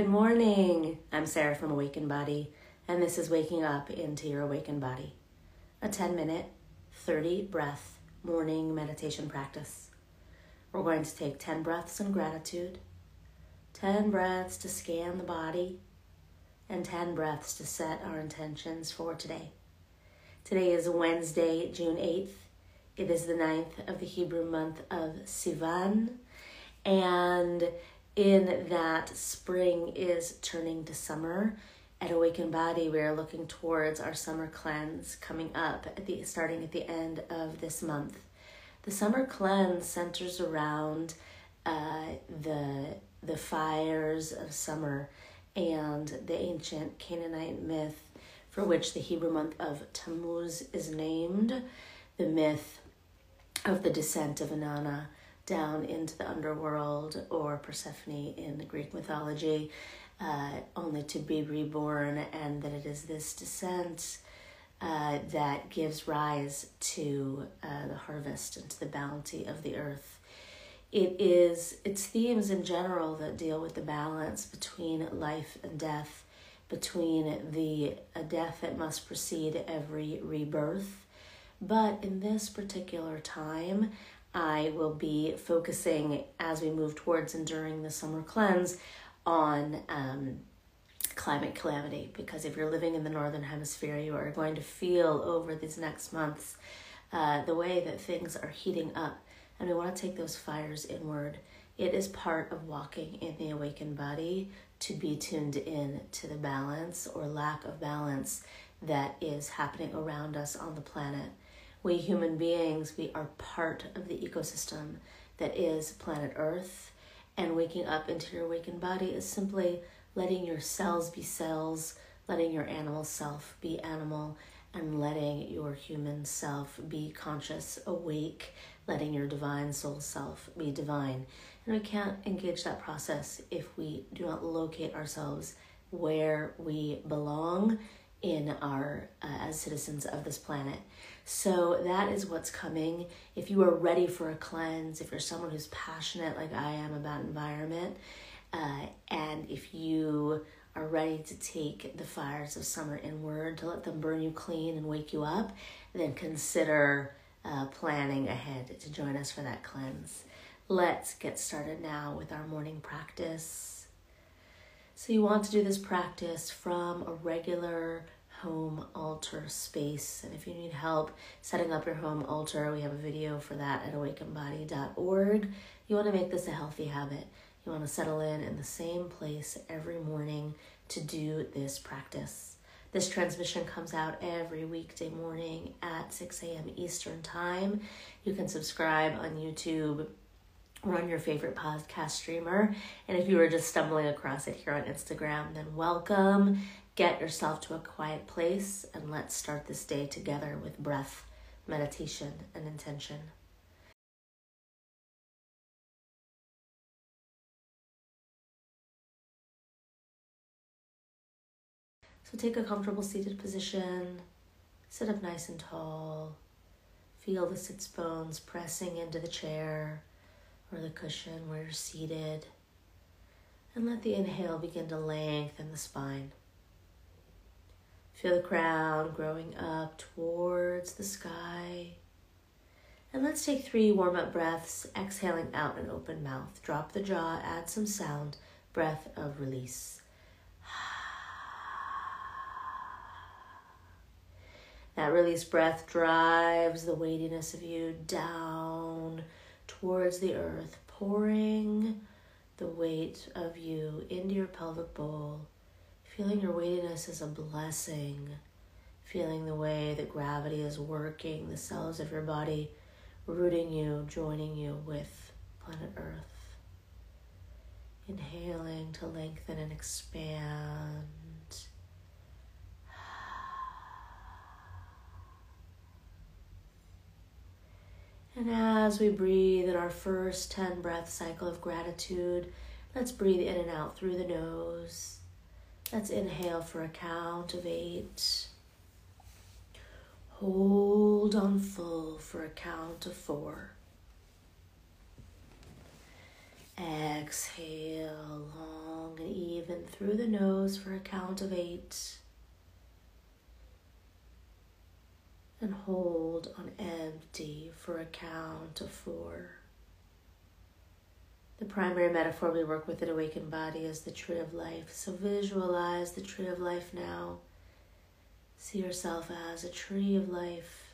Good morning. I'm Sarah from Awakened Body, and this is Waking Up into Your Awakened Body, a 10 minute, 30 breath morning meditation practice. We're going to take 10 breaths in gratitude, 10 breaths to scan the body, and 10 breaths to set our intentions for today. Today is Wednesday, June 8th. It is the ninth of the Hebrew month of Sivan, and in that spring is turning to summer. At Awakened Body, we are looking towards our summer cleanse coming up at the starting at the end of this month. The summer cleanse centers around uh, the the fires of summer and the ancient Canaanite myth for which the Hebrew month of Tammuz is named, the myth of the descent of Inanna down into the underworld or Persephone in the Greek mythology, uh, only to be reborn, and that it is this descent uh, that gives rise to uh, the harvest and to the bounty of the earth. It is its themes in general that deal with the balance between life and death, between the a death that must precede every rebirth. But in this particular time, I will be focusing as we move towards and during the summer cleanse on um, climate calamity. Because if you're living in the northern hemisphere, you are going to feel over these next months uh, the way that things are heating up, and we want to take those fires inward. It is part of walking in the awakened body to be tuned in to the balance or lack of balance that is happening around us on the planet we human beings, we are part of the ecosystem that is planet Earth. And waking up into your awakened body is simply letting your cells be cells, letting your animal self be animal, and letting your human self be conscious, awake, letting your divine soul self be divine. And we can't engage that process if we do not locate ourselves where we belong in our uh, as citizens of this planet. So that is what's coming. If you are ready for a cleanse, if you're someone who's passionate like I am about environment, uh, and if you are ready to take the fires of summer inward to let them burn you clean and wake you up, then consider uh, planning ahead to join us for that cleanse. Let's get started now with our morning practice. So, you want to do this practice from a regular home altar space. And if you need help setting up your home altar, we have a video for that at awakenbody.org. You want to make this a healthy habit. You want to settle in in the same place every morning to do this practice. This transmission comes out every weekday morning at 6 a.m. Eastern Time. You can subscribe on YouTube run your favorite podcast streamer. And if you were just stumbling across it here on Instagram, then welcome. Get yourself to a quiet place and let's start this day together with breath, meditation, and intention. So take a comfortable seated position, sit up nice and tall. Feel the sits bones pressing into the chair or the cushion where you're seated. And let the inhale begin to lengthen the spine. Feel the crown growing up towards the sky. And let's take three warm up breaths, exhaling out an open mouth. Drop the jaw, add some sound, breath of release. That release breath drives the weightiness of you down towards the earth, pouring the weight of you into your pelvic bowl, feeling your weightiness as a blessing, feeling the way that gravity is working, the cells of your body rooting you, joining you with planet Earth. Inhaling to lengthen and expand. And as we breathe in our first 10 breath cycle of gratitude, let's breathe in and out through the nose. Let's inhale for a count of eight. Hold on full for a count of four. Exhale long and even through the nose for a count of eight. And hold on empty for a count of four. The primary metaphor we work with in Awakened Body is the tree of life. So visualize the tree of life now. See yourself as a tree of life,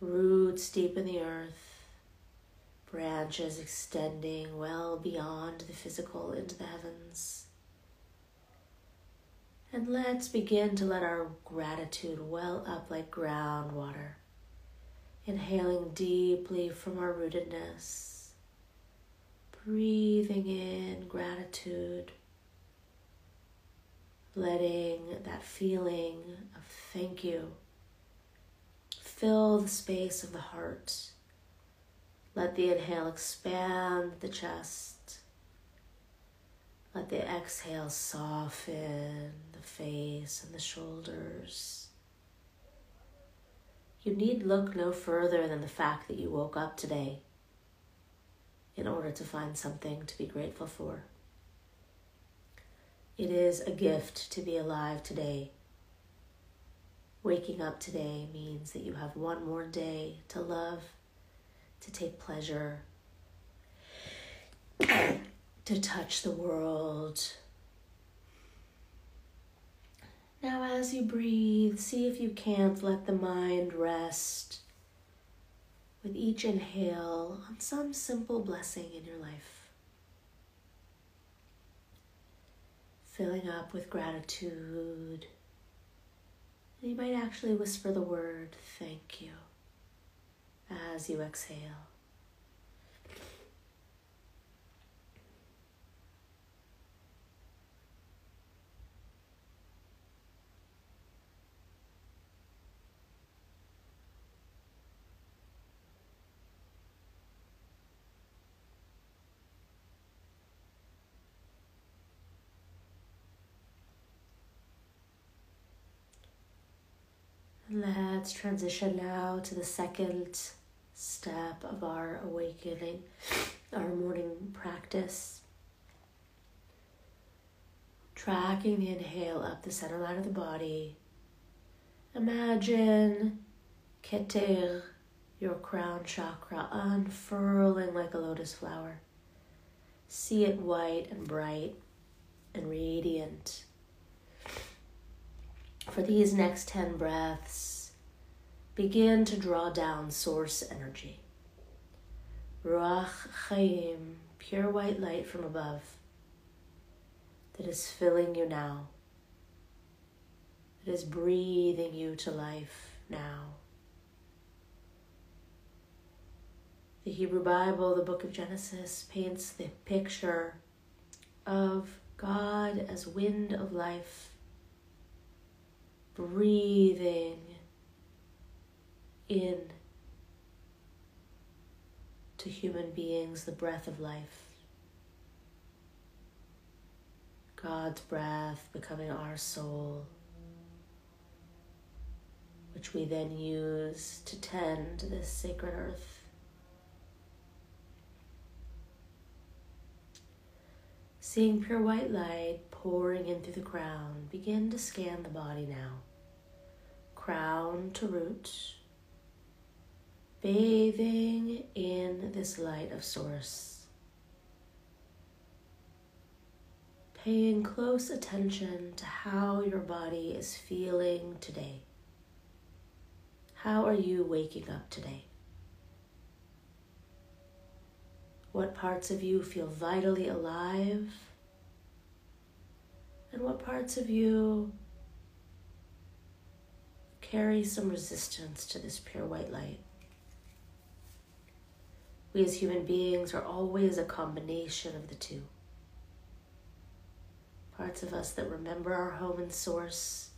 roots deep in the earth, branches extending well beyond the physical into the heavens. And let's begin to let our gratitude well up like groundwater, inhaling deeply from our rootedness breathing in gratitude, letting that feeling of thank you fill the space of the heart. Let the inhale expand the chest. Let the exhale soften the face and the shoulders. You need look no further than the fact that you woke up today in order to find something to be grateful for. It is a gift to be alive today. Waking up today means that you have one more day to love, to take pleasure, to touch the world. Now, as you breathe, see if you can't let the mind rest with each inhale on some simple blessing in your life. Filling up with gratitude. You might actually whisper the word thank you as you exhale. Let's transition now to the second step of our awakening, our morning practice. Tracking the inhale up the center line of the body. Imagine Keter, your crown chakra, unfurling like a lotus flower. See it white and bright and radiant for these next 10 breaths, begin to draw down source energy. Ruach Chaim, pure white light from above, that is filling you now, that is breathing you to life now. The Hebrew Bible, the book of Genesis, paints the picture of God as wind of life breathing in to human beings the breath of life. God's breath becoming our soul, which we then use to tend this sacred earth. Seeing pure white light pouring in through the crown, begin to scan the body now. Crown to root, bathing in this light of Source. Paying close attention to how your body is feeling today. How are you waking up today? What parts of you feel vitally alive? And what parts of you carry some resistance to this pure white light? We as human beings are always a combination of the two. Parts of us that remember our home and source,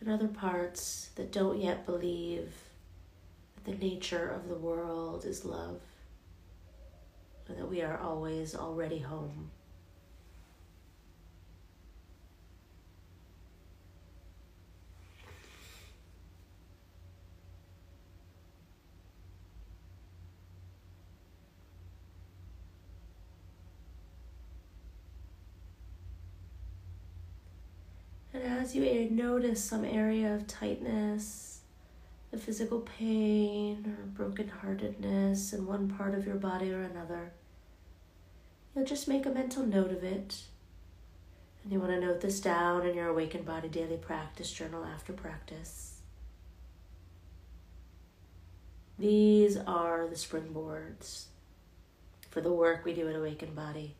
and other parts that don't yet believe that the nature of the world is love and that we are always already home. As you notice some area of tightness, the physical pain or brokenheartedness in one part of your body or another, you'll just make a mental note of it. And you want to note this down in your Awakened Body Daily Practice Journal after practice. These are the springboards for the work we do at Awakened Body.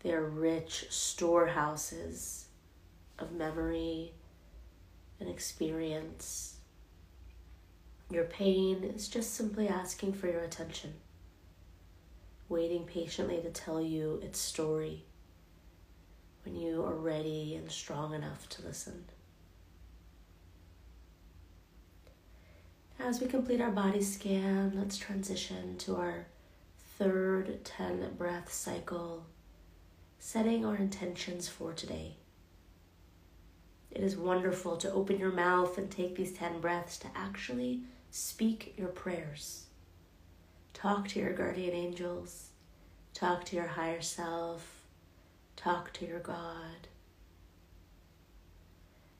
They're rich storehouses of memory and experience. Your pain is just simply asking for your attention, waiting patiently to tell you its story when you are ready and strong enough to listen. As we complete our body scan, let's transition to our third 10 breath cycle setting our intentions for today. It is wonderful to open your mouth and take these 10 breaths to actually speak your prayers. Talk to your guardian angels, talk to your higher self, talk to your God.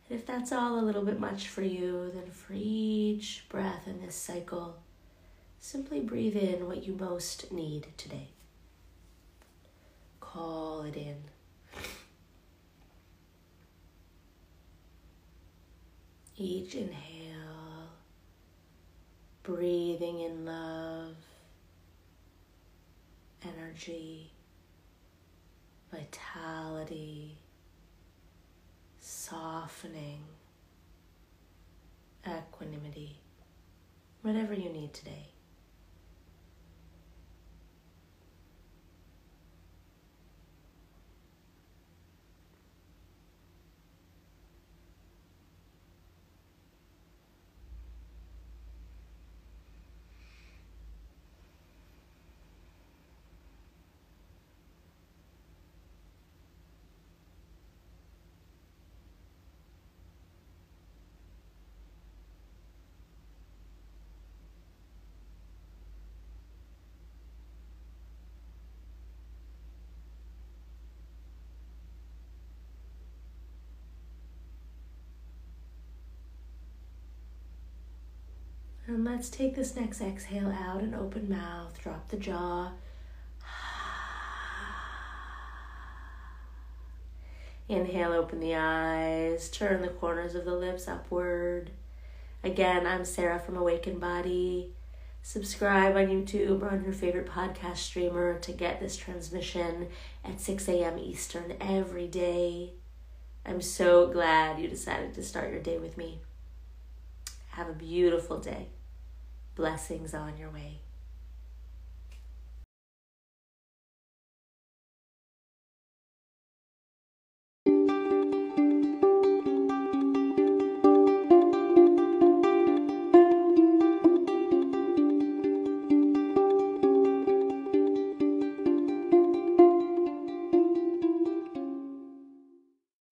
And if that's all a little bit much for you, then for each breath in this cycle, simply breathe in what you most need today call it in. Each inhale, breathing in love, energy, vitality, softening, equanimity, whatever you need today. And let's take this next exhale out and open mouth, drop the jaw. Inhale, open the eyes, turn the corners of the lips upward. Again, I'm Sarah from Awakened Body. Subscribe on YouTube or on your favorite podcast streamer to get this transmission at 6 a.m. Eastern every day. I'm so glad you decided to start your day with me. Have a beautiful day. Blessings on your way.